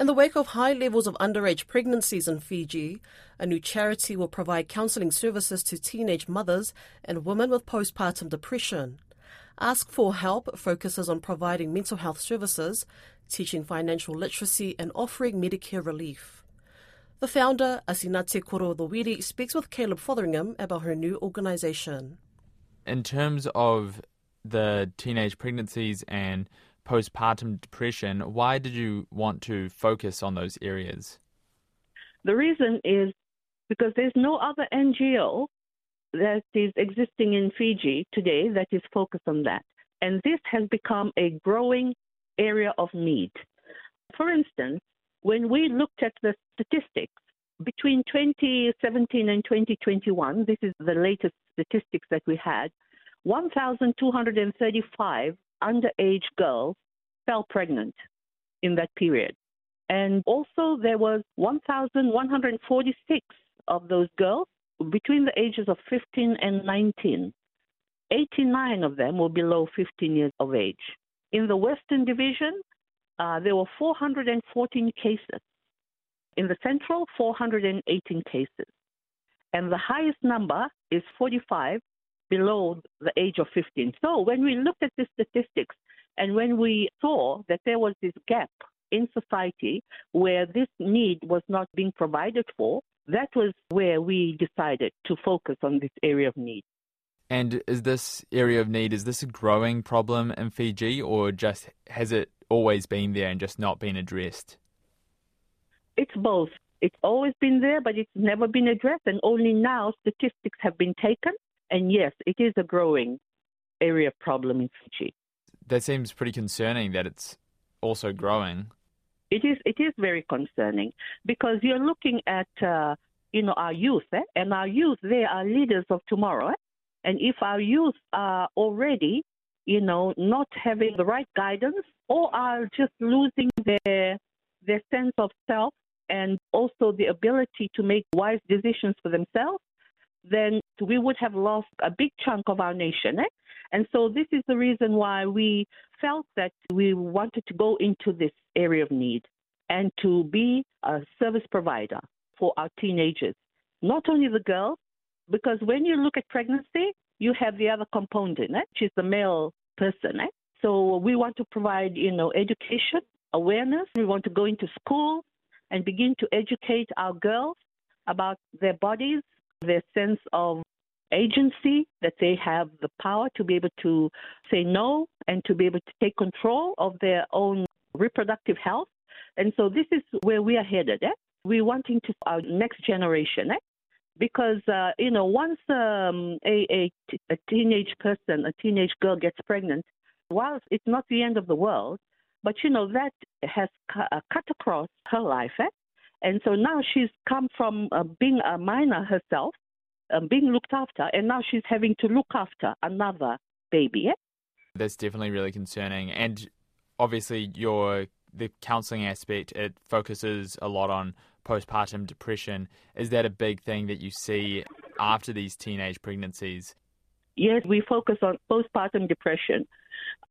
In the wake of high levels of underage pregnancies in Fiji, a new charity will provide counselling services to teenage mothers and women with postpartum depression. Ask for Help focuses on providing mental health services, teaching financial literacy, and offering Medicare relief. The founder, Asinate Koro Dowiri, speaks with Caleb Fotheringham about her new organisation. In terms of the teenage pregnancies and postpartum depression, why did you want to focus on those areas? The reason is because there's no other NGO that is existing in Fiji today that is focused on that. And this has become a growing area of need. For instance, when we looked at the statistics between 2017 and 2021, this is the latest statistics that we had, 1,235 underage girls fell pregnant in that period. And also, there was 1,146 of those girls between the ages of 15 and 19. 89 of them were below 15 years of age. In the Western Division, uh, there were 414 cases. In the Central, 418 cases. And the highest number is 45 below the age of 15. So when we looked at the statistics and when we saw that there was this gap in society where this need was not being provided for, that was where we decided to focus on this area of need. And is this area of need, is this a growing problem in Fiji or just has it always been there and just not been addressed? It's both. It's always been there, but it's never been addressed, and only now statistics have been taken. And yes, it is a growing area of problem in Fiji. That seems pretty concerning that it's also growing. It is. It is very concerning because you're looking at uh, you know our youth, eh? and our youth they are leaders of tomorrow. Eh? And if our youth are already, you know, not having the right guidance or are just losing their their sense of self and also the ability to make wise decisions for themselves, then we would have lost a big chunk of our nation. Eh? And so this is the reason why we felt that we wanted to go into this area of need and to be a service provider for our teenagers, not only the girls, because when you look at pregnancy, you have the other component, eh, which is the male person. Eh? So we want to provide, you know, education, awareness. We want to go into school and begin to educate our girls about their bodies, their sense of agency, that they have the power to be able to say no and to be able to take control of their own reproductive health. And so this is where we are headed. Eh? We're wanting to our next generation. Eh? Because uh, you know, once um, a, a, a teenage person, a teenage girl gets pregnant, whilst it's not the end of the world, but you know that has cu- uh, cut across her life, eh? And so now she's come from uh, being a minor herself um, being looked after, and now she's having to look after another baby. Eh? That's definitely really concerning, and obviously your the counselling aspect it focuses a lot on postpartum depression. Is that a big thing that you see after these teenage pregnancies? Yes, we focus on postpartum depression,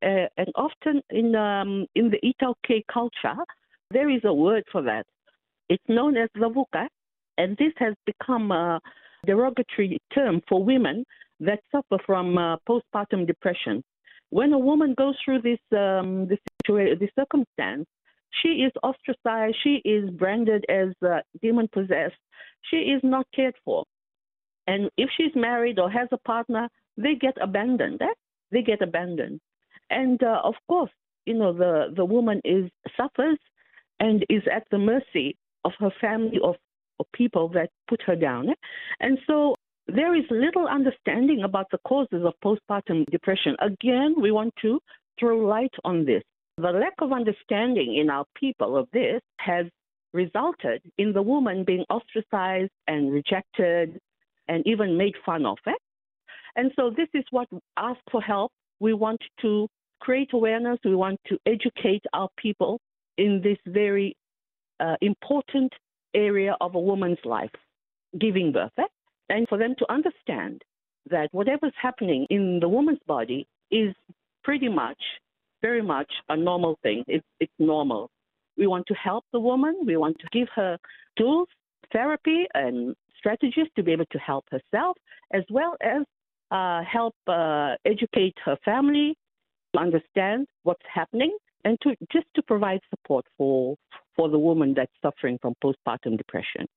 uh, and often in um, in the iTaukei culture, there is a word for that. It's known as lavuka, and this has become a derogatory term for women that suffer from uh, postpartum depression. When a woman goes through this um, this, situa- this circumstance, she is ostracized. She is branded as uh, demon possessed. She is not cared for. And if she's married or has a partner, they get abandoned. Eh? They get abandoned. And uh, of course, you know the the woman is suffers and is at the mercy of her family of people that put her down. And so there is little understanding about the causes of postpartum depression. Again, we want to throw light on this. The lack of understanding in our people of this has resulted in the woman being ostracized and rejected and even made fun of. Eh? And so this is what Ask for Help. We want to create awareness. We want to educate our people in this very uh, important area of a woman's life, giving birth, eh? and for them to understand that whatever's happening in the woman's body is pretty much, very much a normal thing. It's, it's normal. We want to help the woman. We want to give her tools, therapy, and strategies to be able to help herself, as well as uh, help uh, educate her family, to understand what's happening, and to just to provide support for for the woman that's suffering from postpartum depression.